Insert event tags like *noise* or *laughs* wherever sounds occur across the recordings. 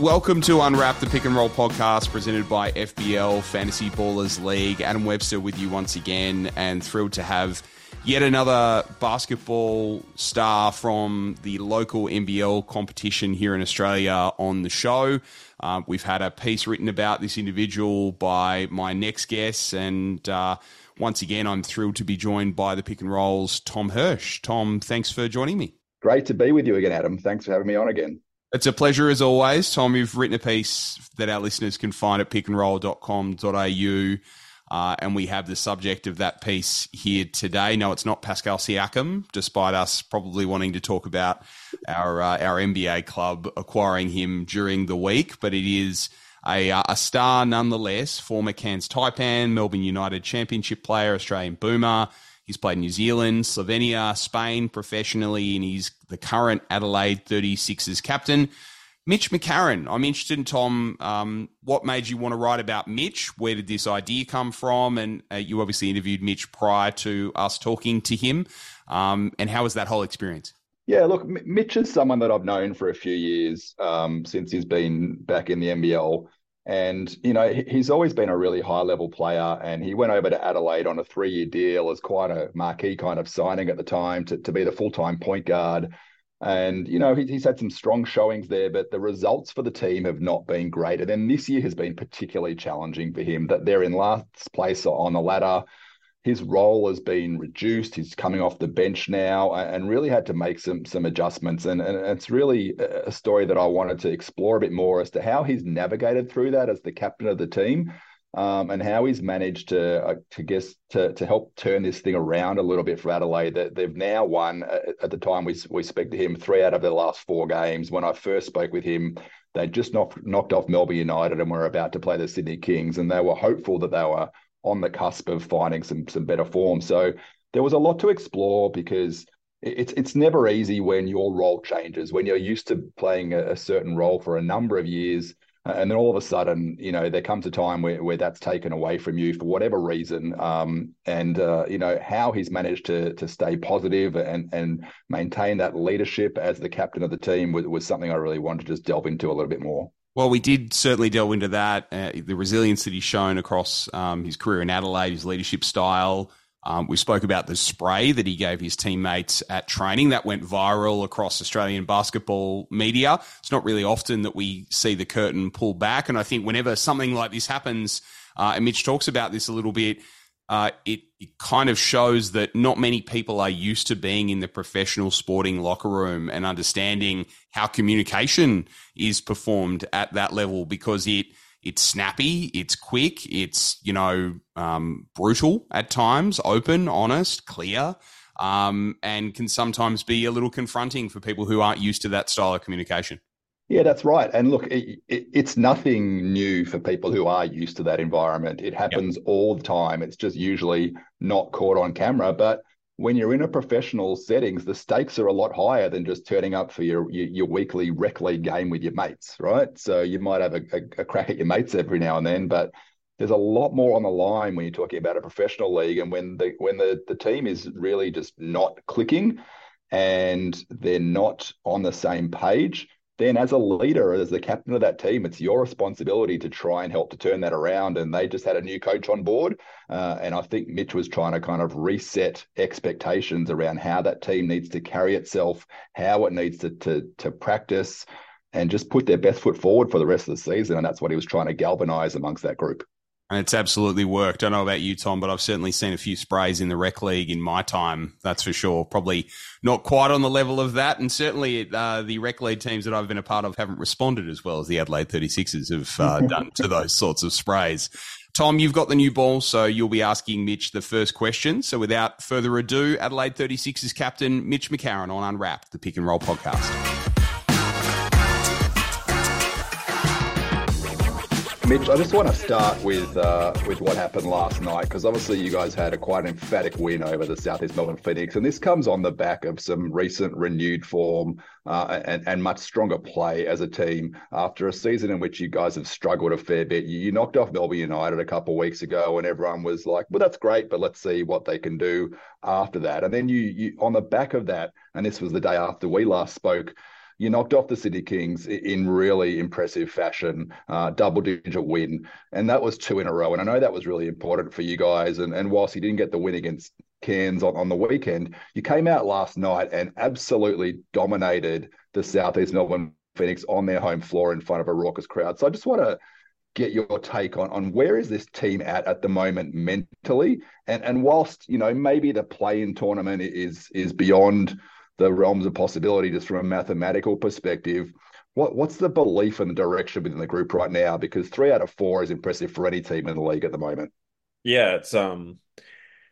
Welcome to Unwrapped the Pick and Roll podcast presented by FBL Fantasy Ballers League. Adam Webster with you once again, and thrilled to have yet another basketball star from the local NBL competition here in Australia on the show. Uh, we've had a piece written about this individual by my next guest, and uh, once again, I'm thrilled to be joined by the Pick and Rolls Tom Hersz. Tom, thanks for joining me. Great to be with you again, Adam. Thanks for having me on again. It's a pleasure as always. Tom, you've written a piece that our listeners can find at pickandroll.com.au. Uh, and we have the subject of that piece here today. No, it's not Pascal Siakam, despite us probably wanting to talk about our uh, our NBA club acquiring him during the week, but it is a, uh, a star nonetheless. Former Cairns Taipan, Melbourne United Championship player, Australian boomer, He's played New Zealand, Slovenia, Spain professionally, and he's the current Adelaide 36ers captain. Mitch McCarron, I'm interested in Tom. Um, what made you want to write about Mitch? Where did this idea come from? And uh, you obviously interviewed Mitch prior to us talking to him. Um, and how was that whole experience? Yeah, look, Mitch is someone that I've known for a few years um, since he's been back in the NBL. And, you know, he's always been a really high level player. And he went over to Adelaide on a three year deal as quite a marquee kind of signing at the time to, to be the full time point guard. And, you know, he, he's had some strong showings there, but the results for the team have not been great. And then this year has been particularly challenging for him that they're in last place on the ladder his role has been reduced. He's coming off the bench now and really had to make some some adjustments. And, and it's really a story that I wanted to explore a bit more as to how he's navigated through that as the captain of the team. Um, and how he's managed to to guess to to help turn this thing around a little bit for Adelaide. That they've now won uh, at the time we we speak to him three out of the last four games. When I first spoke with him, they just knocked knocked off Melbourne United and were about to play the Sydney Kings, and they were hopeful that they were on the cusp of finding some some better form. So there was a lot to explore because it's it's never easy when your role changes when you're used to playing a, a, certain role for a number of years and then all of a sudden you know there comes a time where, where that's taken away from you for whatever reason um, and uh, you know how he's managed to to stay positive and and maintain that leadership as the captain of the team was, was something I really wanted to just delve into a little bit more. Well, we did certainly delve into that. Uh, the resilience that he's shown across um, his career in Adelaide, his leadership style. Um, we spoke about the spray that he gave his teammates at training that went viral across Australian basketball media. It's not really often that we see the curtain pull back. And I think whenever something like this happens, uh, and Mitch talks about this a little bit, uh, it, it kind of shows that not many people are used to being in the professional sporting locker room and understanding how communication is performed at that level because it it's snappy, it's quick, it's you know um, brutal at times, open, honest, clear, um, and can sometimes be a little confronting for people who aren't used to that style of communication. Yeah, that's right. And look, it, it, it's nothing new for people who are used to that environment. It happens yep. all the time. It's just usually not caught on camera. But when you're in a professional settings, the stakes are a lot higher than just turning up for your your, your weekly rec league game with your mates, right? So you might have a, a, a crack at your mates every now and then, but there's a lot more on the line when you're talking about a professional league and when the when the, the team is really just not clicking and they're not on the same page then as a leader, as the captain of that team, it's your responsibility to try and help to turn that around. And they just had a new coach on board. Uh, and I think Mitch was trying to kind of reset expectations around how that team needs to carry itself, how it needs to, to, to practice, and just put their best foot forward for the rest of the season. And that's what he was trying to galvanize amongst that group. And it's absolutely worked. I don't know about you, Tom, but I've certainly seen a few sprays in the rec league in my time. That's for sure. Probably not quite on the level of that. And certainly uh, the rec league teams that I've been a part of haven't responded as well as the Adelaide 36ers have uh, *laughs* done to those sorts of sprays. Tom, you've got the new ball, so you'll be asking Mitch the first question. So without further ado, Adelaide 36ers captain Mitch McCarron on Unwrapped, the pick and roll podcast. Mitch, I just want to start with uh, with what happened last night because obviously you guys had a quite emphatic win over the Southeast Melbourne Phoenix, and this comes on the back of some recent renewed form uh, and, and much stronger play as a team after a season in which you guys have struggled a fair bit. You, knocked off Melbourne United a couple of weeks ago, and everyone was like, "Well, that's great, but let's see what they can do after that." And then you, you on the back of that, and this was the day after we last spoke you knocked off the Sydney Kings in really impressive fashion, uh, double digit win. And that was two in a row. And I know that was really important for you guys. And, and whilst you didn't get the win against Cairns on, on the weekend, you came out last night and absolutely dominated the Southeast Melbourne Phoenix on their home floor in front of a raucous crowd. So I just want to get your take on, on where is this team at at the moment mentally and and whilst you know maybe the play-in tournament is is beyond the realms of possibility just from a mathematical perspective what what's the belief and the direction within the group right now? Because three out of four is impressive for any team in the league at the moment. Yeah it's um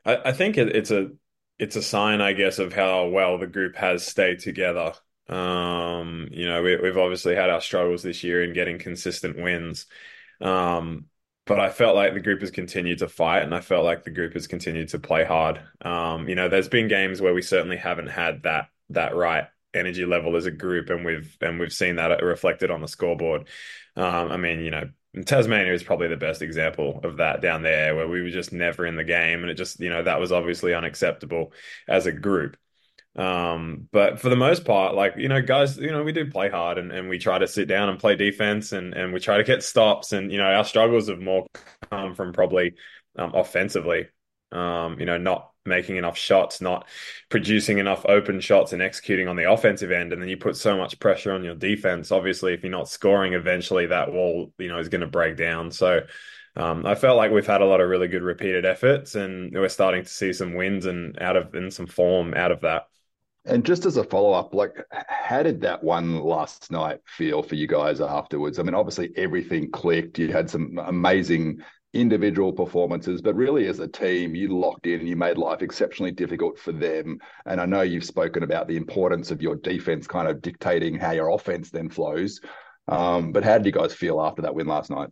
i, I think it, it's a it's a sign i guess of how well the group has stayed together. Um you know we, we've obviously had our struggles this year in getting consistent wins. Um, but I felt like the group has continued to fight, and I felt like the group has continued to play hard. Um, you know, there's been games where we certainly haven't had that that right energy level as a group, and we've and we've seen that reflected on the scoreboard. Um, I mean, you know, Tasmania is probably the best example of that down there, where we were just never in the game, and it just you know that was obviously unacceptable as a group. Um, but for the most part, like, you know, guys, you know, we do play hard and, and we try to sit down and play defense and, and we try to get stops. And, you know, our struggles have more come from probably um, offensively, um, you know, not making enough shots, not producing enough open shots and executing on the offensive end. And then you put so much pressure on your defense. Obviously, if you're not scoring, eventually that wall, you know, is going to break down. So, um, I felt like we've had a lot of really good repeated efforts, and we're starting to see some wins and out of in some form out of that. And just as a follow up, like, how did that one last night feel for you guys afterwards? I mean, obviously everything clicked. You had some amazing individual performances, but really as a team, you locked in and you made life exceptionally difficult for them. And I know you've spoken about the importance of your defense kind of dictating how your offense then flows. Um, but how did you guys feel after that win last night?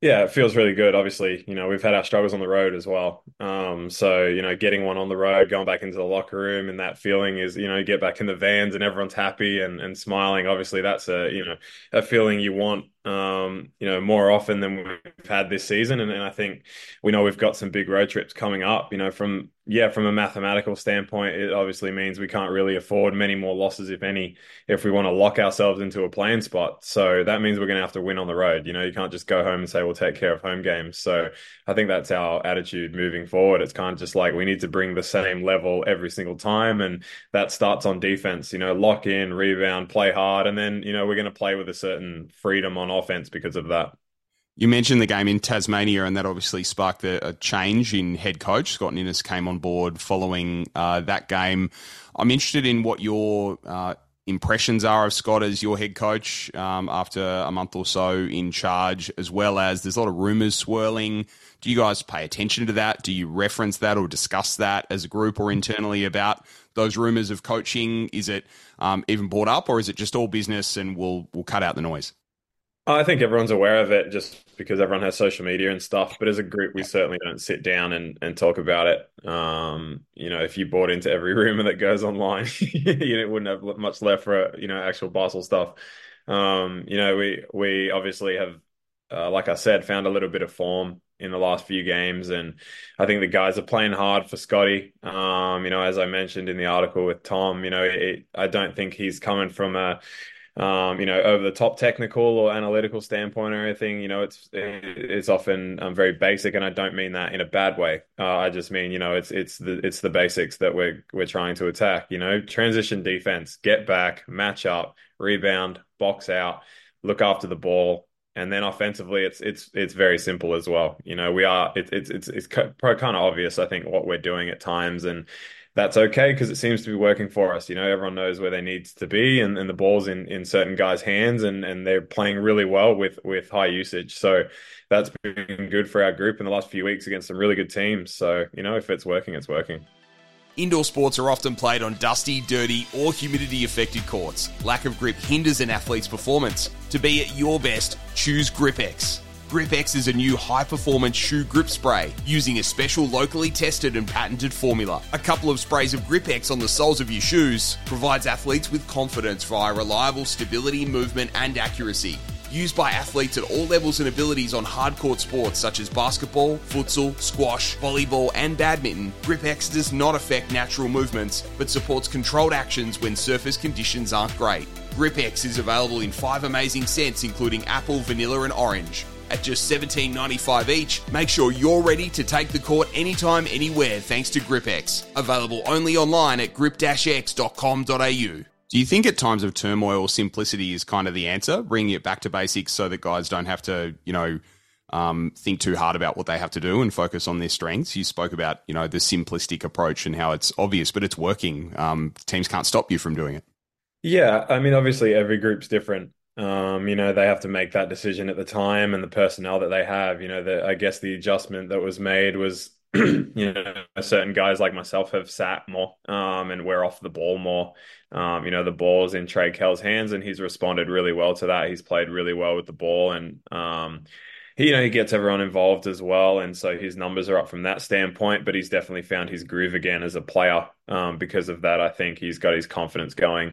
Yeah, it feels really good. Obviously, you know, we've had our struggles on the road as well. Um, so, you know, getting one on the road, going back into the locker room and that feeling is, you know, you get back in the vans and everyone's happy and, and smiling. Obviously, that's a, you know, a feeling you want um, you know, more often than we've had this season. And, and, I think we know we've got some big road trips coming up. You know, from yeah, from a mathematical standpoint, it obviously means we can't really afford many more losses, if any, if we want to lock ourselves into a playing spot. So that means we're going to have to win on the road. You know, you can't just go home and say we'll take care of home games. So I think that's our attitude moving forward. It's kind of just like we need to bring the same level every single time, and that starts on defense. You know, lock in, rebound, play hard, and then you know we're going to play with a certain freedom on offense because of that. You mentioned the game in Tasmania, and that obviously sparked a, a change in head coach. Scott Ninnis came on board following uh, that game. I'm interested in what your uh, impressions are of Scott as your head coach um, after a month or so in charge, as well as there's a lot of rumours swirling. Do you guys pay attention to that? Do you reference that or discuss that as a group or internally about those rumours of coaching? Is it um, even brought up, or is it just all business and we'll we'll cut out the noise? I think everyone's aware of it just because everyone has social media and stuff. But as a group, we certainly don't sit down and, and talk about it. Um, you know, if you bought into every *laughs* rumor that goes online, *laughs* you wouldn't have much left for you know actual Basel stuff. Um, you know, we we obviously have, uh, like I said, found a little bit of form in the last few games, and I think the guys are playing hard for Scotty. Um, you know, as I mentioned in the article with Tom, you know, it, I don't think he's coming from a um, you know, over the top technical or analytical standpoint or anything. You know, it's it's often um, very basic, and I don't mean that in a bad way. Uh, I just mean, you know, it's it's the it's the basics that we're we're trying to attack. You know, transition defense, get back, match up, rebound, box out, look after the ball, and then offensively, it's it's it's very simple as well. You know, we are it, it's it's it's kind of obvious, I think, what we're doing at times, and that's okay because it seems to be working for us. You know, everyone knows where they need to be, and, and the ball's in, in certain guys' hands, and, and they're playing really well with with high usage. So that's been good for our group in the last few weeks against some really good teams. So you know, if it's working, it's working. Indoor sports are often played on dusty, dirty, or humidity affected courts. Lack of grip hinders an athlete's performance. To be at your best, choose GripX. GripX is a new high performance shoe grip spray using a special locally tested and patented formula. A couple of sprays of GripX on the soles of your shoes provides athletes with confidence via reliable stability, movement, and accuracy. Used by athletes at all levels and abilities on hardcore sports such as basketball, futsal, squash, volleyball, and badminton, GripX does not affect natural movements but supports controlled actions when surface conditions aren't great. GripX is available in five amazing scents, including apple, vanilla, and orange. At just $17.95 each, make sure you're ready to take the court anytime, anywhere thanks to GripX. Available only online at grip-x.com.au. Do you think at times of turmoil, simplicity is kind of the answer, bringing it back to basics so that guys don't have to, you know, um, think too hard about what they have to do and focus on their strengths? You spoke about, you know, the simplistic approach and how it's obvious, but it's working. Um, teams can't stop you from doing it. Yeah, I mean, obviously every group's different. Um, you know, they have to make that decision at the time and the personnel that they have. You know, I guess the adjustment that was made was *clears throat* you know, certain guys like myself have sat more um, and we're off the ball more. Um, you know, the ball's in Trey Kell's hands, and he's responded really well to that. He's played really well with the ball, and um, he, you know, he gets everyone involved as well, and so his numbers are up from that standpoint. But he's definitely found his groove again as a player um, because of that. I think he's got his confidence going.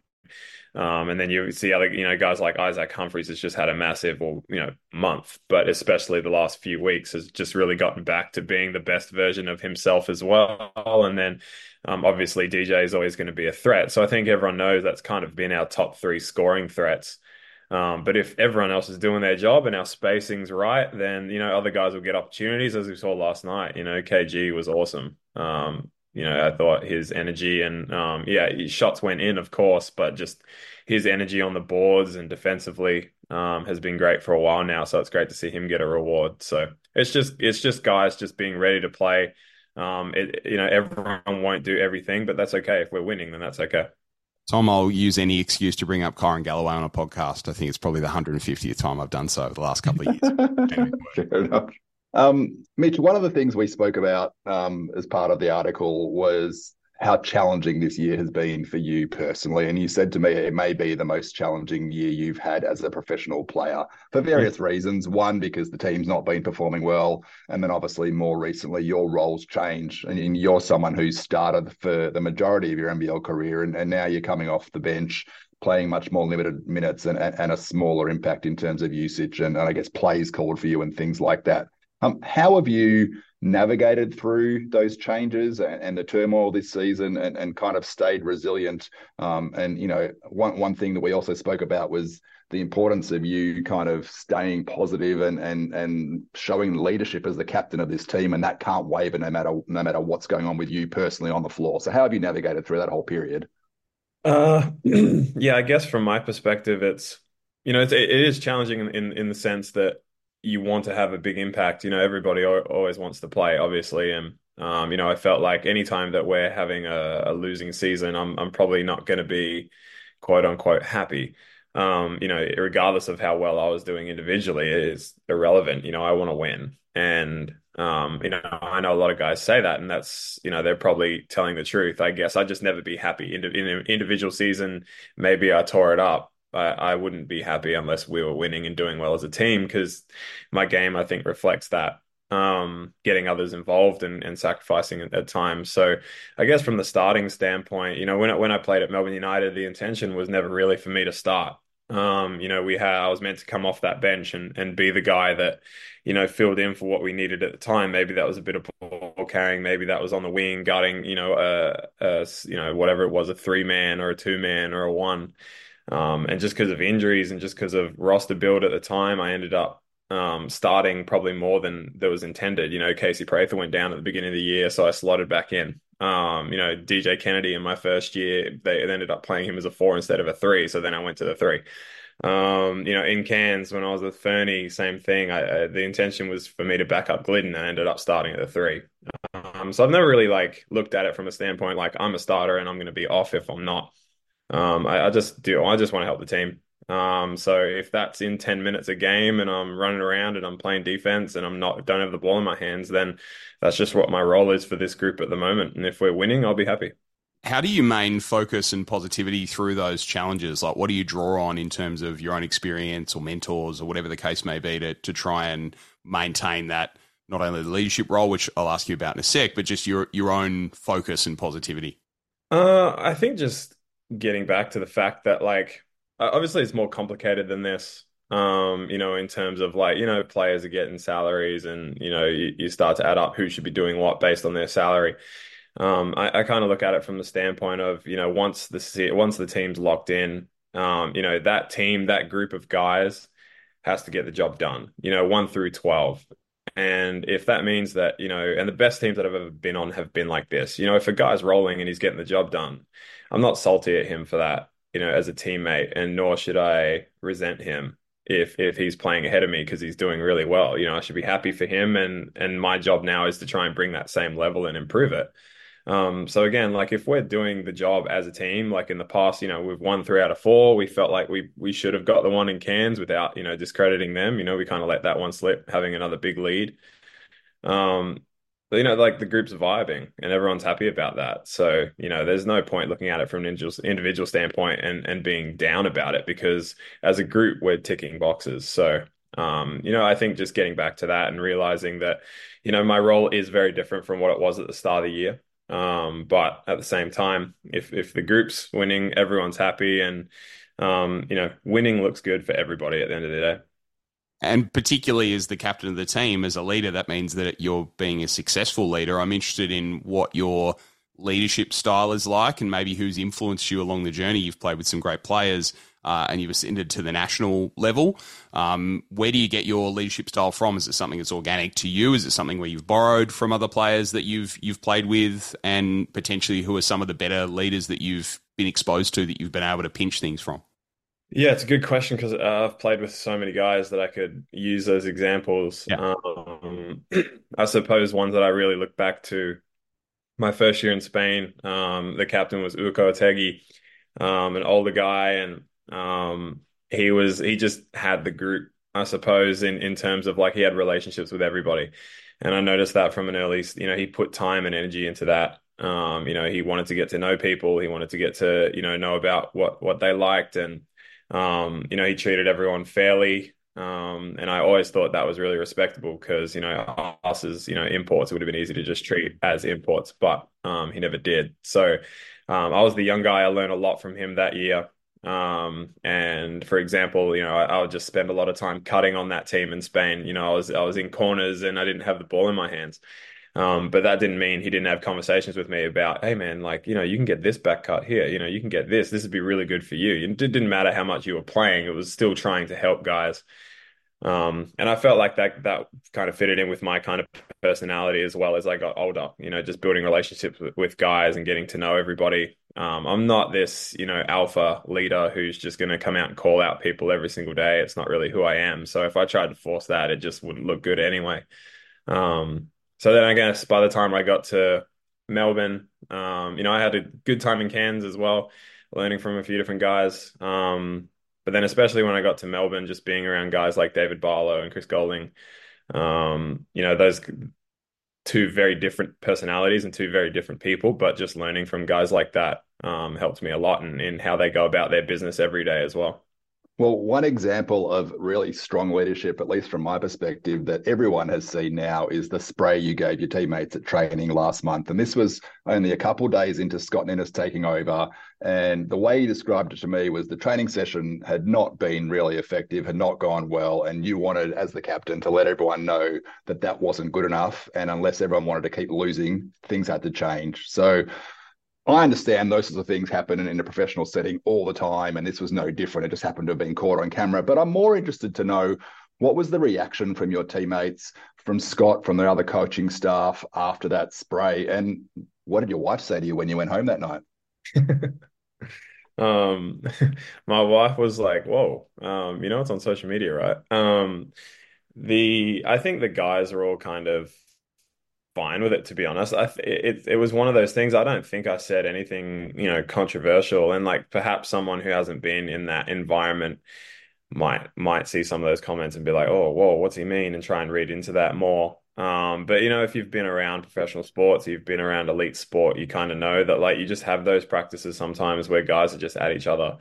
Um, and then you see other, you know, guys like Isaac Humphries has just had a massive, or you know, month, but especially the last few weeks has just really gotten back to being the best version of himself as well. And then, um, obviously, DJ is always going to be a threat. So I think everyone knows that's kind of been our top three scoring threats. Um, but if everyone else is doing their job and our spacing's right, then you know other guys will get opportunities, as we saw last night. You know, KG was awesome. Um, you know, I thought his energy and um, yeah, his shots went in, of course, but just his energy on the boards and defensively um, has been great for a while now. So it's great to see him get a reward. So it's just it's just guys just being ready to play. Um, it, you know, everyone won't do everything, but that's okay. If we're winning, then that's okay. Tom, I'll use any excuse to bring up Kyrin Galloway on a podcast. I think it's probably the 150th time I've done so the last couple of years. *laughs* Fair enough. Um, Mitch, one of the things we spoke about um, as part of the article was how challenging this year has been for you personally. And you said to me it may be the most challenging year you've had as a professional player for various reasons. One, because the team's not been performing well. And then obviously more recently, your roles change. And you're someone who's started for the majority of your NBL career. And, and now you're coming off the bench playing much more limited minutes and, and, a smaller impact in terms of usage and, and I guess plays called for you and things like that. Um, how have you navigated through those changes and, the turmoil this season and, kind of stayed resilient? Um, and you know, one one thing that we also spoke about was the importance of you kind of staying positive and and and showing leadership as the captain of this team, and that can't waver no matter no matter what's going on with you personally on the floor. So, how have you navigated through that whole period? Uh, *clears throat* yeah, I guess from my perspective, it's you know it is challenging in, in in the sense that you want to have a big impact. You know, everybody always wants to play, obviously, and um, you know, I felt like anytime that we're having a, a losing season, I'm I'm probably not going to be quote unquote happy. Um, you know, regardless of how well I was doing individually, is irrelevant. You know, I want to win, and um, you know, I know a lot of guys say that, and that's you know they're probably telling the truth. I guess I'd just never be happy in, in an individual season. Maybe I tore it up, I, I wouldn't be happy unless we were winning and doing well as a team because my game, I think, reflects that. Um, getting others involved and, and sacrificing at, at, times. So I guess from the starting standpoint, you know, when I, when I played at Melbourne United, the intention was never really for me to start. Um, you know, we had I was meant to come off that bench and and be the guy that, you know, filled in for what we needed at the time. Maybe that was a bit of ball carrying, maybe that was on the wing guarding, you know, a, uh you know, whatever it was, a three man or a two man or a one. Um, and just because of injuries and just because of roster build at the time, I ended up um, starting probably more than that was intended. You know, Casey Prather went down at the beginning of the year, so I slotted back in. Um, you know, DJ Kennedy in my first year, they ended up playing him as a four instead of a three, so then I went to the three. Um, you know, in Cairns when I was with Fernie, same thing. I, I, the intention was for me to back up Gliddon, and I ended up starting at the three. Um, so I've never really like looked at it from a standpoint like I'm a starter and I'm going to be off if I'm not. Um, I, I, just do. I just want to help the team. Um, so if that's in 10 minutes a game and I'm running around and I'm playing defense and I'm not don't have the ball in my hands, then that's just what my role is for this group at the moment. And if we're winning, I'll be happy. How do you main focus and positivity through those challenges? Like, what do you draw on in terms of your own experience or mentors or whatever the case may be to to try and maintain that not only the leadership role, which I'll ask you about in a sec, but just your your own focus and positivity? Uh, I think just getting back to the fact that like obviously it's more complicated than this Um, you know, in terms of like, you know, players are getting salaries and, you know, you, you start to add up who should be doing what based on their salary. Um, I, I kind of look at it from the standpoint of, you know, once the once the team's locked in, um, you know, that team, that group of guys has to get the job done, you know, one through 12. And if that means that, you know, and the best teams that I've ever been on have been like this, you know, if a guy's rolling and he's getting the job done, I'm not salty at him for that, you know, as a teammate, and nor should I resent him if if he's playing ahead of me because he's doing really well. You know, I should be happy for him and and my job now is to try and bring that same level and improve it. Um, so again, like if we're doing the job as a team, like in the past, you know, we've won three out of four. We felt like we we should have got the one in Cairns without, you know, discrediting them. You know, we kind of let that one slip, having another big lead. Um, you know, like the group's vibing and everyone's happy about that. So, you know, there's no point looking at it from an individual, standpoint and and being down about it because as a group we're ticking boxes. So, um, you know, I think just getting back to that and realizing that, you know, my role is very different from what it was at the start of the year. Um, but at the same time, if if the group's winning, everyone's happy, and um, you know, winning looks good for everybody at the end of the day. And particularly as the captain of the team, as a leader, that means that you're being a successful leader. I'm interested in what your leadership style is like and maybe who's influenced you along the journey. You've played with some great players uh, and you've ascended to the national level. Um, where do you get your leadership style from? Is it something that's organic to you? Is it something where you've borrowed from other players that you've you've played with, and potentially who are some of the better leaders that you've been exposed to that you've been able to pinch things from? Yeah, it's a good question because uh, I've played with so many guys that I could use those examples. Yeah. Um, *clears throat* I suppose ones that I really look back to. My first year in Spain, um, the captain was Urko Otegui, um, an older guy, and um, he was he just had the group, I suppose, in in terms of like he had relationships with everybody, and I noticed that from an early, you know, he put time and energy into that. Um, you know, he wanted to get to know people, he wanted to get to you know know about what what they liked, and um, you know, he treated everyone fairly. Um, and I always thought that was really respectable because, you know, us as, you know, imports, it would have been easy to just treat as imports, but um, he never did. So um, I was the young guy. I learned a lot from him that year. Um, and for example, you know, I, I, would just spend a lot of time cutting on that team in Spain. You know, I was I was in corners and I didn't have the ball in my hands. Um, but that didn't mean he didn't have conversations with me about, hey man, like you know, you can get this back cut here. You know, you can get this. This would be really good for you. It didn't matter how much you were playing. It was still trying to help guys. Um, and I felt like that that kind of fitted in with my kind of personality as well as I got older. You know, just building relationships with, with guys and getting to know everybody. Um, I'm not this, you know, alpha leader who's just going to come out and call out people every single day. It's not really who I am. So if I tried to force that, it just wouldn't look good anyway. Um, so then I guess by the time I got to Melbourne, um, you know, I had a good time in Cairns as well, learning from a few different guys. Um, but then, especially when I got to Melbourne, just being around guys like David Barlow and Chris Goulding, um, you know, those two very different personalities and two very different people, but just learning from guys like that um, helped me a lot in, in how they go about their business every day as well. Well, one example of really strong leadership, at least from my perspective, that everyone has seen now is the spray you gave your teammates at training last month. And this was only a couple days into Scott Ninnis taking over. And the way he described it to me was the training session had not been really effective, had not gone well. And you wanted, as the captain, to let everyone know that that wasn't good enough. And unless everyone wanted to keep losing, things had to change. So, I understand those sorts of things happen in, in a professional setting all the time, and this was no different. It just happened to have been caught on camera. But I'm more interested to know what was the reaction from your teammates, from Scott, from the other coaching staff after that spray, and what did your wife say to you when you went home that night? *laughs* um, *laughs* my wife was like, "Whoa, um, you know it's on social media, right?" Um, the I think the guys are all kind of fine with it to be honest. I it it was one of those things. I don't think I said anything you know controversial, and like perhaps someone who hasn't been in that environment might might see some of those comments and be like, oh, whoa, what's he mean, and try and read into that more. Um, but you know, if you've been around professional sports, you've been around elite sport, you kind of know that like you just have those practices sometimes where guys are just at each other.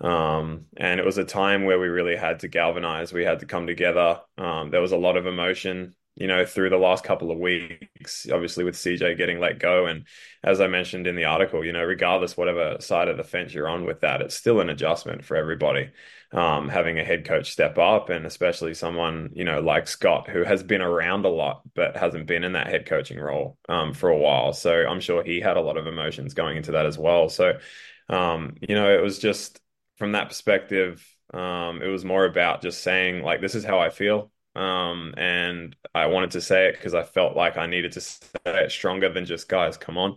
Um, and it was a time where we really had to galvanize. We had to come together. Um, there was a lot of emotion you know, through the last couple of weeks, obviously with CJ getting let go. And as I mentioned in the article, you know, regardless whatever side of the fence you're on with that, it's still an adjustment for everybody. Um, having a head coach step up, and especially someone you know like Scott, who has been around a lot but hasn't been in that head coaching role um, for a while. So I'm sure he had a lot of emotions going into that as well. So um, you know, it was just from that perspective, um, it was more about just saying like, this is how I feel. Um, and I wanted to say it because I felt like I needed to say it stronger than just guys, come on.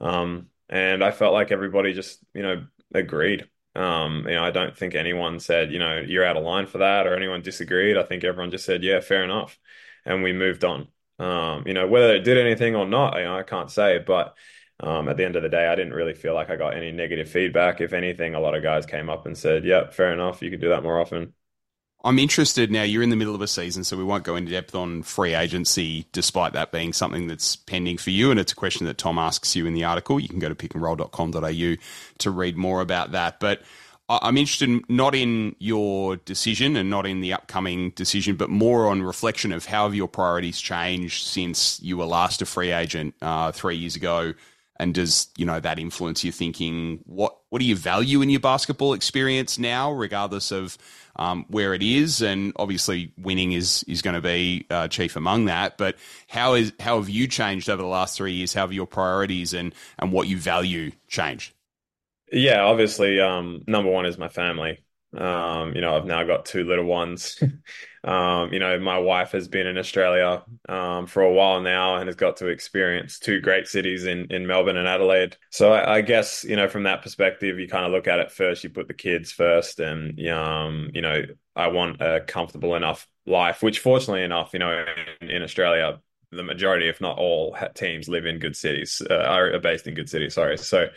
Um, and I felt like everybody just, you know, agreed. Um, you know, I don't think anyone said, you know, you're out of line for that or anyone disagreed. I think everyone just said, yeah, fair enough. And we moved on. Um, you know, whether it did anything or not, you know, I can't say, but um, at the end of the day, I didn't really feel like I got any negative feedback. If anything, a lot of guys came up and said, "Yep, fair enough. You could do that more often." I'm interested now. You're in the middle of a season, so we won't go into depth on free agency, despite that being something that's pending for you. And it's a question that Tom asks you in the article. You can go to pickandroll.com.au to read more about that. But I'm interested not in your decision and not in the upcoming decision, but more on reflection of how have your priorities changed since you were last a free agent uh, three years ago and does you know that influence your thinking what what do you value in your basketball experience now regardless of um, where it is and obviously winning is is going to be uh, chief among that but how is how have you changed over the last three years? How have your priorities and and what you value changed? Yeah obviously um, number one is my family um, you know i've now got two little ones *laughs* Um, you know, my wife has been in Australia um, for a while now and has got to experience two great cities in, in Melbourne and Adelaide. So I, I guess, you know, from that perspective, you kind of look at it first, you put the kids first. And, um, you know, I want a comfortable enough life, which fortunately enough, you know, in, in Australia, the majority, if not all, teams live in good cities, uh, are based in good cities. Sorry, so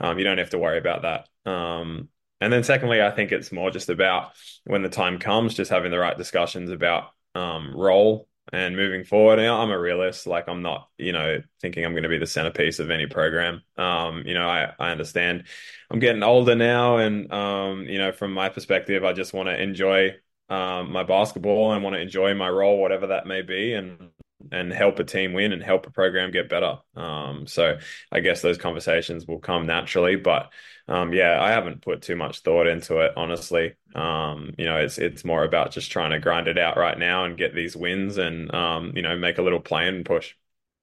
um, you don't have to worry about that. Um, and then secondly, I think it's more just about when the time comes, just having the right discussions about um, role and moving forward. Know, I'm a realist. Like I'm not, you know, thinking I'm going to be the centerpiece of any program. Um, you know, I, I understand I'm getting older now. And, um, you know, from my perspective, I just want to enjoy um, my basketball and want to enjoy my role, whatever that may be. And, and help a team win and help a program get better. Um, so I guess those conversations will come naturally, but um, yeah, I haven't put too much thought into it, honestly. Um, you know, it's it's more about just trying to grind it out right now and get these wins and um, you know make a little plan and push.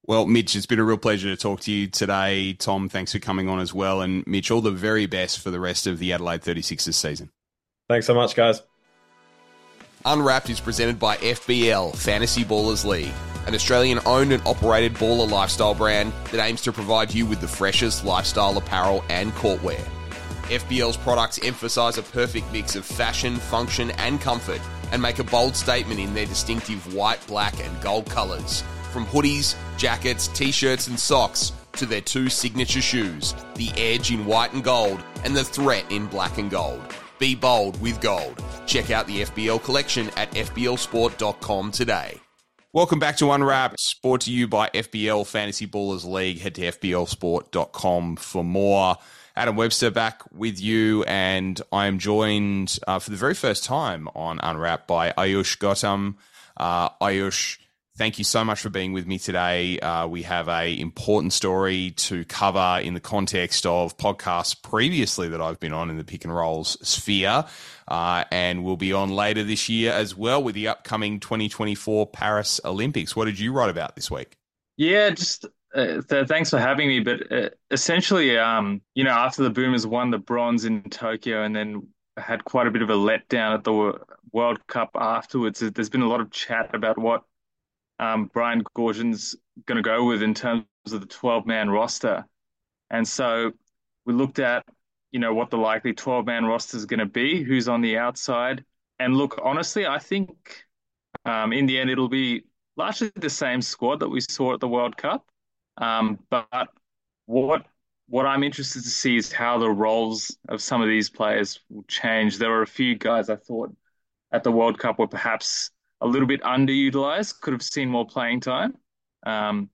Well, Mitch, it's been a real pleasure to talk to you today. Tom, thanks for coming on as well. And Mitch, all the very best for the rest of the Adelaide 36ers season. Thanks so much, guys. Unwrapped is presented by FBL Fantasy Ballers League, an Australian owned and operated baller lifestyle brand that aims to provide you with the freshest lifestyle apparel and courtwear. FBL's products emphasize a perfect mix of fashion, function, and comfort and make a bold statement in their distinctive white, black, and gold colors. From hoodies, jackets, t shirts, and socks to their two signature shoes the Edge in white and gold and the Threat in black and gold. Be bold with gold. Check out the FBL collection at FBLsport.com today. Welcome back to Unwrapped, brought to you by FBL Fantasy Ballers League. Head to FBLsport.com for more. Adam Webster back with you, and I am joined uh, for the very first time on Unwrapped by Ayush Gautam. Uh, Ayush, thank you so much for being with me today. Uh, we have a important story to cover in the context of podcasts previously that I've been on in the pick and rolls sphere, uh, and we'll be on later this year as well with the upcoming 2024 Paris Olympics. What did you write about this week? Yeah, just uh, th- thanks for having me. But uh, essentially, um, you know, after the Boomers won the bronze in Tokyo and then had quite a bit of a letdown at the World Cup afterwards, there's been a lot of chat about what um, Brian Goorjian's going to go with in terms of the 12 man roster. And so we looked at, you know, what the likely 12 man roster is going to be, who's on the outside. And look, honestly, I think um, in the end, it'll be largely the same squad that we saw at the World Cup. Um, but what what I'm interested to see is how the roles of some of these players will change. There were a few guys I thought at the World Cup were perhaps a little bit underutilized, could have seen more playing time. Um,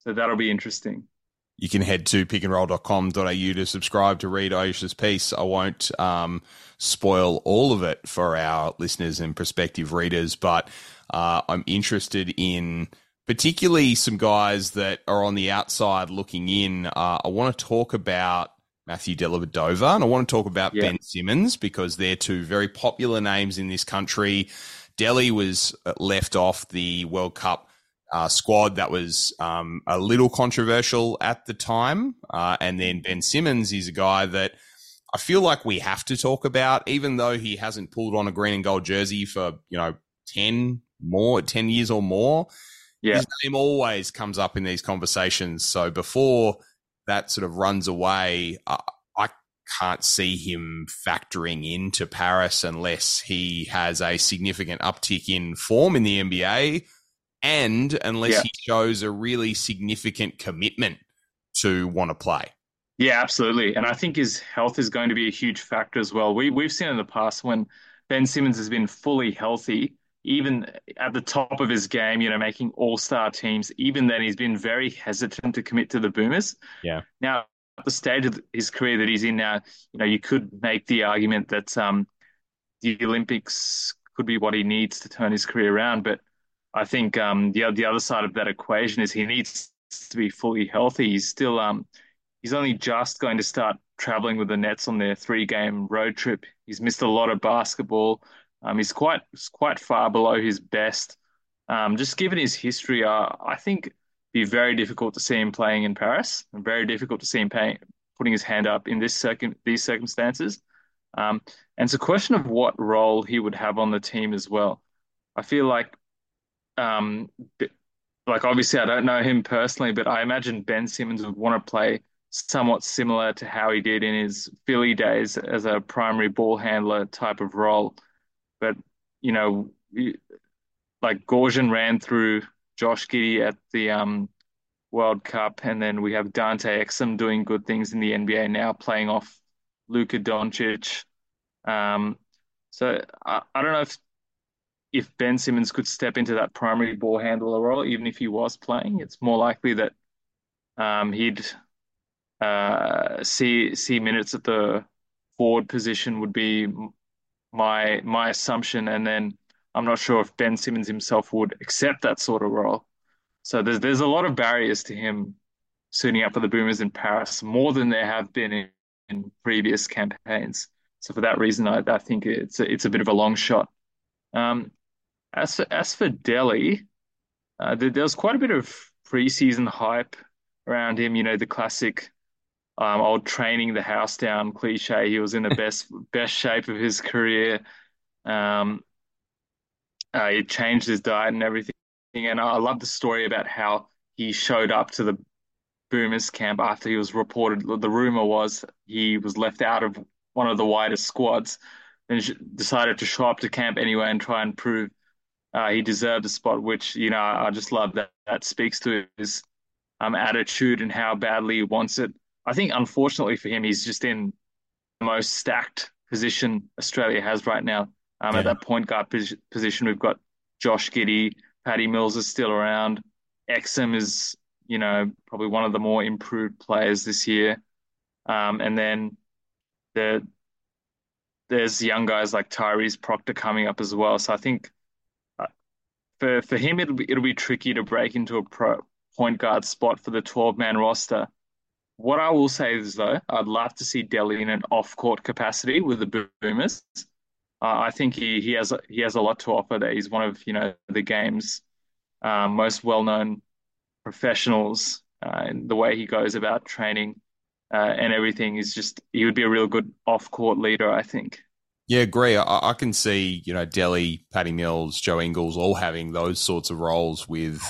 so that'll be interesting. you can head to pickandroll.com.au to subscribe to read Ayush's piece. I won't um, spoil all of it for our listeners and prospective readers, but uh, I'm interested in particularly some guys that are on the outside looking in. Uh, I want to talk about Matthew Dellavedova and I want to talk about yeah. Ben Simmons because they're two very popular names in this country. Delly was left off the World Cup uh, squad that was um, a little controversial at the time. Uh, and then Ben Simmons is a guy that I feel like we have to talk about, even though he hasn't pulled on a green and gold jersey for, you know, 10 more, 10 years or more. Yeah. His name always comes up in these conversations. So before that sort of runs away, uh, can't see him factoring into Paris unless he has a significant uptick in form in the NBA and unless yeah. he shows a really significant commitment to want to play. Yeah, absolutely. And I think his health is going to be a huge factor as well. We we've seen in the past when Ben Simmons has been fully healthy, even at the top of his game, you know, making all-star teams, even then he's been very hesitant to commit to the Boomers. Yeah. Now, the stage of his career that he's in now, you know, you could make the argument that um, the Olympics could be what he needs to turn his career around, but I think um, the the other side of that equation is he needs to be fully healthy. He's still um, he's only just going to start traveling with the Nets on their three game road trip. He's missed a lot of basketball. Um, he's quite he's quite far below his best. Um, just given his history, uh, I think be very difficult to see him playing in Paris. And very difficult to see him paying, putting his hand up in this circum- these circumstances. Um, and it's a question of what role he would have on the team as well. I feel like um, like obviously I don't know him personally, but I imagine Ben Simmons would want to play somewhat similar to how he did in his Philly days as a primary ball handler type of role. But you know, like Goorjian ran through Josh Giddey at the um, World Cup, and then we have Dante Exum doing good things in the NBA now, playing off Luka Doncic. Um, so I, I don't know if if Ben Simmons could step into that primary ball handler role, even if he was playing, it's more likely that um, he'd uh, see see minutes at the forward position would be my my assumption, and then I'm not sure if Ben Simmons himself would accept that sort of role. So there's there's a lot of barriers to him suiting up for the Boomers in Paris, more than there have been in, in previous campaigns. So for that reason, I, I think it's a, it's a bit of a long shot. Um, as for, as for Delly, uh, there, there, was quite a bit of preseason hype around him. You know, the classic um, old training the house down cliche. He was in the *laughs* best best shape of his career. Um, uh, he changed his diet and everything. And I love the story about how he showed up to the Boomers camp after he was reported. The rumor was he was left out of one of the widest squads and decided to show up to camp anyway and try and prove uh, he deserved a spot, which you know I just love that. That speaks to his um, attitude and how badly he wants it. I think, unfortunately for him, he's just in the most stacked position Australia has right now. Um, yeah. At that point guard position, we've got Josh Giddey, Patty Mills is still around. Exum is, you know, probably one of the more improved players this year. Um, and then the there's young guys like Tyrese Proctor coming up as well. So I think for for him it'll be it'll be tricky to break into a pro point guard spot for the 12 man roster. What I will say is though, I'd love to see Delly in an off court capacity with the Boomers. Uh, I think he he has he has a lot to offer. There, he's one of you know the game's um, most well known professionals. Uh, the way he goes about training uh, and everything is just he would be a real good off court leader. I think. Yeah, agree. I, I, can see, you know, Delly, Patty Mills, Joe Ingles all having those sorts of roles with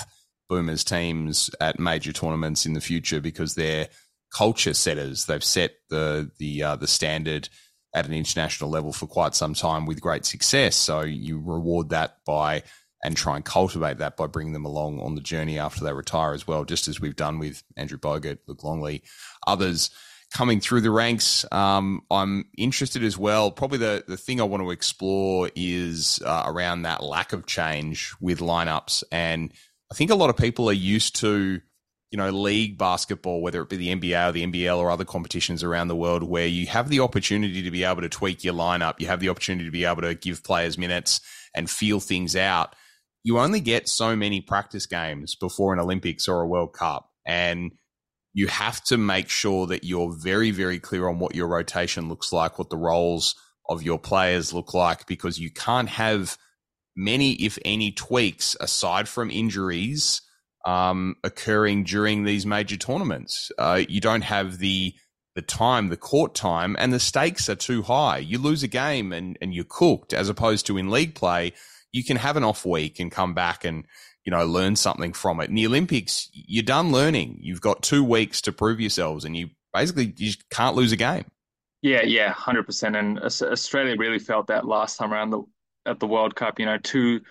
Boomers teams at major tournaments in the future because they're culture setters. They've set the the uh, the standard at an international level for quite some time with great success. So you reward that by and try and cultivate that by bringing them along on the journey after they retire as well, just as we've done with Andrew Bogut, Luke Longley, others coming through the ranks. Um, I'm interested as well. Probably the, the thing I want to explore is uh, around that lack of change with lineups. And I think a lot of people are used to you know, league basketball, whether it be the NBA or the NBL or other competitions around the world, where you have the opportunity to be able to tweak your lineup, you have the opportunity to be able to give players minutes and feel things out. You only get so many practice games before an Olympics or a World Cup. And you have to make sure that you're very, very clear on what your rotation looks like, what the roles of your players look like, because you can't have many, if any, tweaks aside from injuries um, occurring during these major tournaments. Uh, you don't have the the time, the court time, and the stakes are too high. You lose a game and, and you're cooked, as opposed to in league play, you can have an off week and come back and you know learn something from it. In the Olympics, you're done learning. You've got two weeks to prove yourselves, and you basically you can't lose a game. Yeah, yeah, hundred percent. And Australia really felt that last time around the at the World Cup. You know, two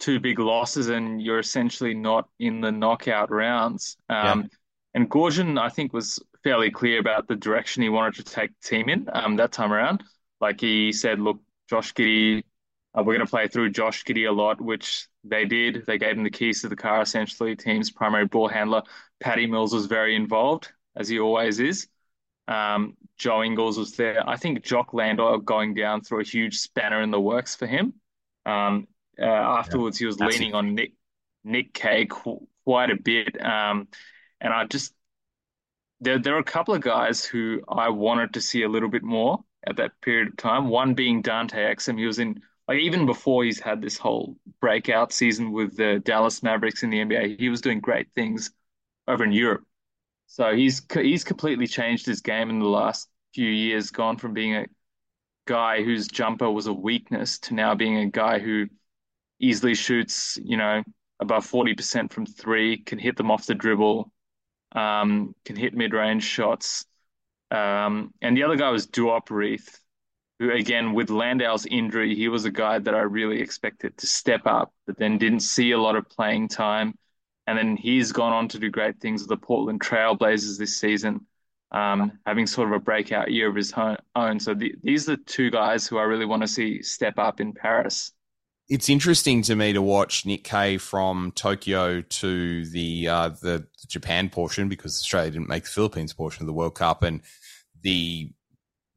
two big losses and you're essentially not in the knockout rounds. Um, yeah. And Goorjian, I think, was fairly clear about the direction he wanted to take the team in um, that time around. Like he said, look, Josh Giddey, uh, we're going to play threw Josh Giddey a lot, which they did. They gave him the keys to the car, essentially, team's primary ball handler. Patty Mills was very involved, as he always is. Um, Joe Ingles was there. I think Jock Landale going down through a huge spanner in the works for him. Um, uh, afterwards, yeah. he was leaning it. on Nick Nick Kay qu- quite a bit, um, and I just there there are a couple of guys who I wanted to see a little bit more at that period of time. One being Dante Exum. He was in like even before he's had this whole breakout season with the Dallas Mavericks in the NBA. He was doing great things over in Europe. So he's he's completely changed his game in the last few years, gone from being a guy whose jumper was a weakness to now being a guy who easily shoots, you know, above 40% from three, can hit them off the dribble, um, can hit mid range shots. Um, and the other guy was Duop Reath, who, again, with Landale's injury, he was a guy that I really expected to step up, but then didn't see a lot of playing time. And then he's gone on to do great things with the Portland Trailblazers this season, um, having sort of a breakout year of his own. So the, these are the two guys who I really want to see step up in Paris it's interesting to me to watch Nick Kay from Tokyo to the uh, the Japan portion because Australia didn't make the Philippines portion of the World Cup and the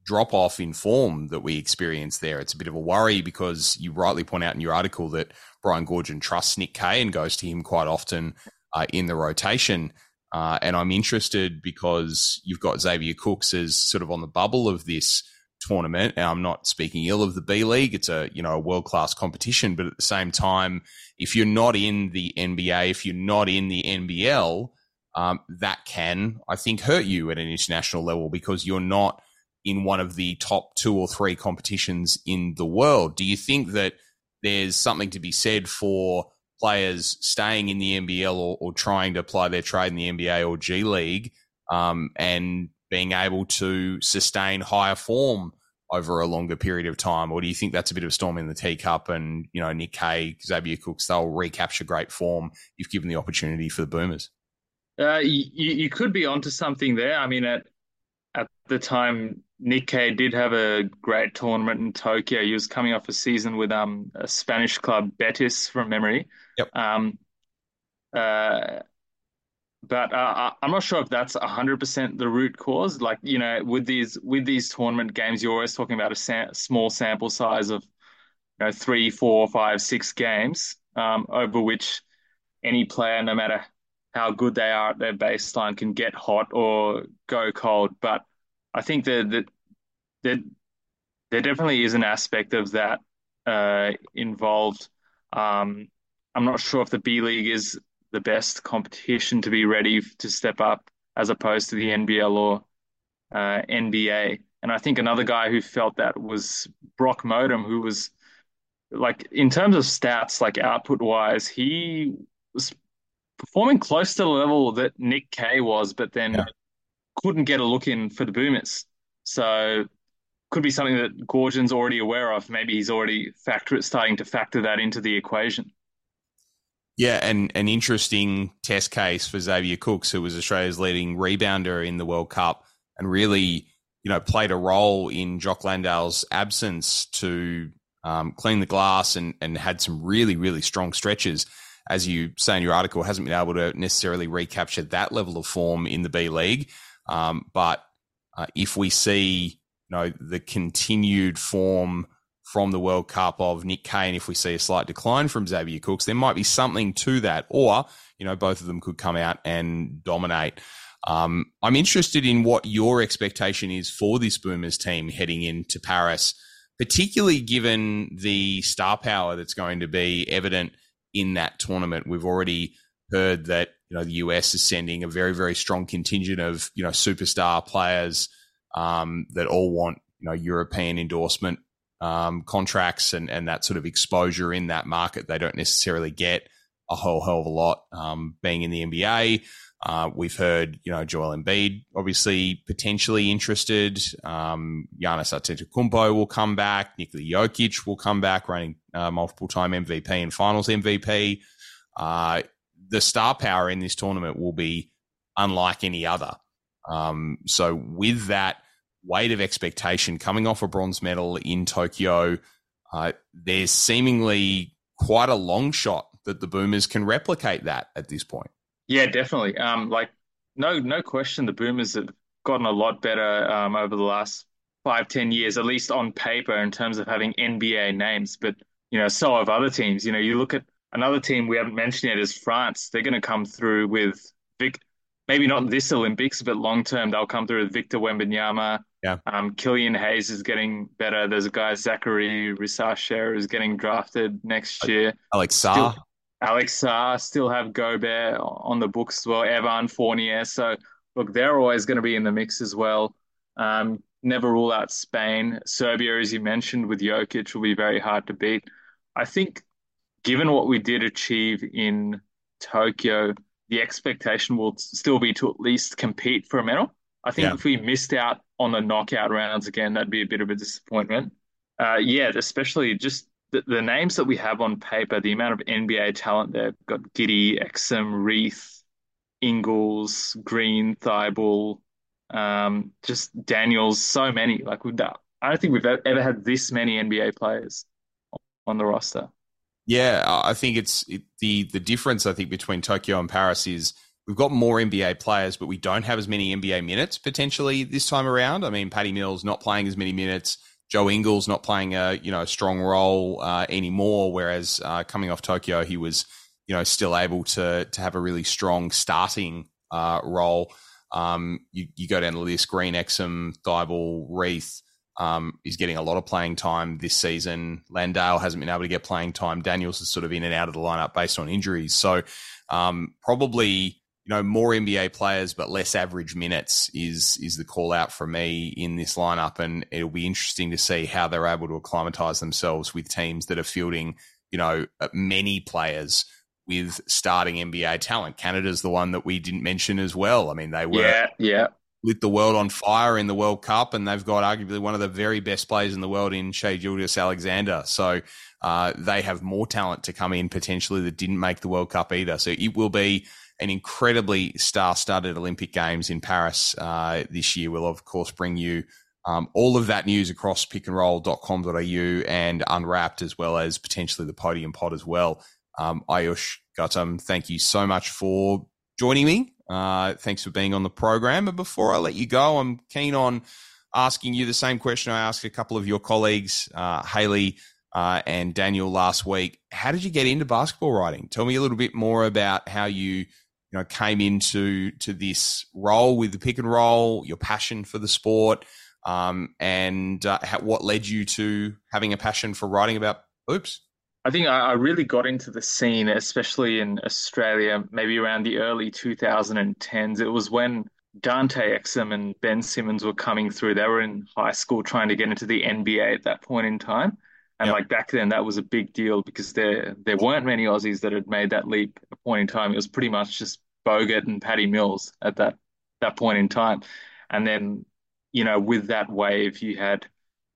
drop off in form that we experienced there. It's a bit of a worry because you rightly point out in your article that Brian Goorjian trusts Nick Kay and goes to him quite often uh, in the rotation. Uh, and I'm interested because you've got Xavier Cooks as sort of on the bubble of this tournament. And I'm not speaking ill of the B League. It's a, you know, a world class competition. But at the same time, if you're not in the NBA, if you're not in the NBL, um, that can, I think, hurt you at an international level because you're not in one of the top two or three competitions in the world. Do you think that there's something to be said for players staying in the NBL or, or trying to apply their trade in the NBA or G League um, and being able to sustain higher form over a longer period of time? Or do you think that's a bit of a storm in the teacup and, you know, Nick Kay, Xavier Cooks, they'll recapture great form if given the opportunity for the Boomers? Uh, you, you could be onto something there. I mean, at at the time, Nick Kay did have a great tournament in Tokyo. He was coming off a season with um a Spanish club, Betis, from memory. Yep. Um, uh, but uh, I'm not sure if that's 100% the root cause. Like you know, with these with these tournament games, you're always talking about a sa- small sample size of you know three, four, five, six games um, over which any player, no matter how good they are at their baseline, can get hot or go cold. But I think that that there, there definitely is an aspect of that uh, involved. Um, I'm not sure if the B League is the best competition to be ready to step up as opposed to the NBL or uh, NBA. And I think another guy who felt that was Brock Motum, who was like, in terms of stats, like output wise, he was performing close to the level that Nick Kay was, but then yeah. couldn't get a look in for the Boomers. So could be something that Goorjian's already aware of. Maybe he's already factor starting to factor that into the equation. Yeah, and an interesting test case for Xavier Cooks, who was Australia's leading rebounder in the World Cup, and really, you know, played a role in Jock Landale's absence to um, clean the glass and and had some really really strong stretches. as you say in your article, hasn't been able to necessarily recapture that level of form in the B League. Um, but uh, if we see, you know, the continued form from the World Cup of Nick Kay, if we see a slight decline from Xavier Cooks, there might be something to that. Or, you know, both of them could come out and dominate. Um, I'm interested in what your expectation is for this Boomers team heading into Paris, particularly given the star power that's going to be evident in that tournament. We've already heard that you know the US is sending a very very strong contingent of you know superstar players um, that all want you know European endorsement um, contracts and and that sort of exposure in that market. They don't necessarily get a whole hell of a lot um, being in the NBA. Uh, we've heard, you know, Joel Embiid obviously potentially interested. Um, Giannis Antetokounmpo will come back. Nikola Jokic will come back, reigning uh, multiple-time MVP and Finals MVP. Uh, the star power in this tournament will be unlike any other. Um, so with that weight of expectation coming off a bronze medal in Tokyo, uh, there's seemingly quite a long shot that the Boomers can replicate that at this point. Yeah, definitely. Um, like no, no question, the Boomers have gotten a lot better um, over the last five, ten years, at least on paper, in terms of having NBA names. But you know, so have other teams. You know, you look at another team we haven't mentioned yet is France. They're going to come through with Vic, maybe not this Olympics, but long term they'll come through with Victor Wembanyama. Yeah. Um, Killian Hayes is getting better. There's a guy Zaccharie Risacher is getting drafted next year. Alex Sarr. Alex Sarr, still have Gobert on the books as well, Evan Fournier. So, look, they're always going to be in the mix as well. Um, never rule out Spain. Serbia, as you mentioned, with Jokic will be very hard to beat. I think, given what we did achieve in Tokyo, the expectation will still be to at least compete for a medal. I think yeah. if we missed out on the knockout rounds again, that'd be a bit of a disappointment. Uh, yeah, especially just the, the names that we have on paper, the amount of NBA talent there, got Giddey, Exum, Reath, Ingles, Green, Thybulle, um, just Daniels, so many. Like we've done, I don't think we've ever had this many NBA players on the roster. Yeah, I think it's it, the the difference. I think between Tokyo and Paris is we've got more NBA players, but we don't have as many NBA minutes potentially this time around. I mean, Patty Mills not playing as many minutes. Joe Ingles not playing a you know a strong role uh, anymore, whereas uh, coming off Tokyo, he was you know still able to to have a really strong starting uh, role. Um, you, you go down the list: Green, Exum, Thybulle, Reath. Um, is getting a lot of playing time this season. Landale hasn't been able to get playing time. Daniels is sort of in and out of the lineup based on injuries. So um, probably you know, more NBA players but less average minutes is is the call out for me in this lineup, and it'll be interesting to see how they're able to acclimatise themselves with teams that are fielding, you know, many players with starting NBA talent. Canada's the one that we didn't mention as well. I mean, they were yeah, yeah. lit the world on fire in the World Cup, and they've got arguably one of the very best players in the world in Shai Gilgeous-Alexander. So uh, they have more talent to come in potentially that didn't make the World Cup either. So it will be an incredibly star-studded Olympic Games in Paris uh, this year. We'll of course bring you um, all of that news across pickandroll.com.au and Unwrapped, as well as potentially the podium pod as well. Um, Ayush Gautam, thank you so much for joining me. Uh, thanks for being on the program. But before I let you go, I'm keen on asking you the same question I asked a couple of your colleagues, uh, Haley uh, and Daniel last week. How did you get into basketball writing? Tell me a little bit more about how you you know came into to this role with the pick and roll, your passion for the sport, um, and uh, what led you to having a passion for writing about hoops. I think I really got into the scene, especially in Australia, maybe around the early 2010s. It was when Dante Exum and Ben Simmons were coming through. They were in high school trying to get into the NBA at that point in time. And yep. like back then, that was a big deal because there there weren't many Aussies that had made that leap at a point in time. It was pretty much just Bogut and Patty Mills at that that point in time. And then, you know, with that wave, you had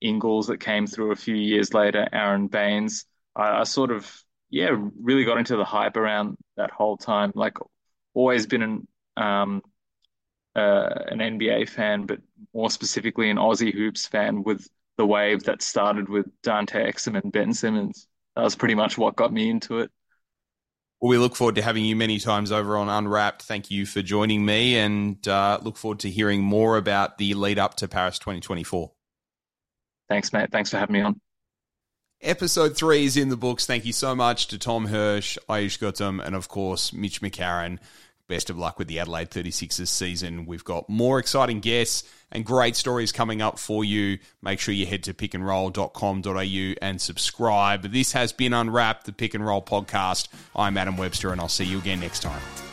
Ingles that came through a few years later, Aron Baynes. I, I sort of, yeah, really got into the hype around that whole time. Like, always been an um, uh, an NBA fan, but more specifically an Aussie hoops fan with the wave that started with Dante Exum and Ben Simmons. That was pretty much what got me into it. Well, we look forward to having you many times over on Unwrapped. Thank you for joining me and uh, look forward to hearing more about the lead up to Paris 2024. Thanks, mate. Thanks for having me on. Episode three is in the books. Thank you so much to Tom Hersz, Ayush Gautam, and of course, Mitch McCarron. Best of luck with the Adelaide 36ers season. We've got more exciting guests and great stories coming up for you. Make sure you head to pickandroll.com.au and subscribe. This has been Unwrapped, the Pick and Roll podcast. I'm Adam Webster, and I'll see you again next time.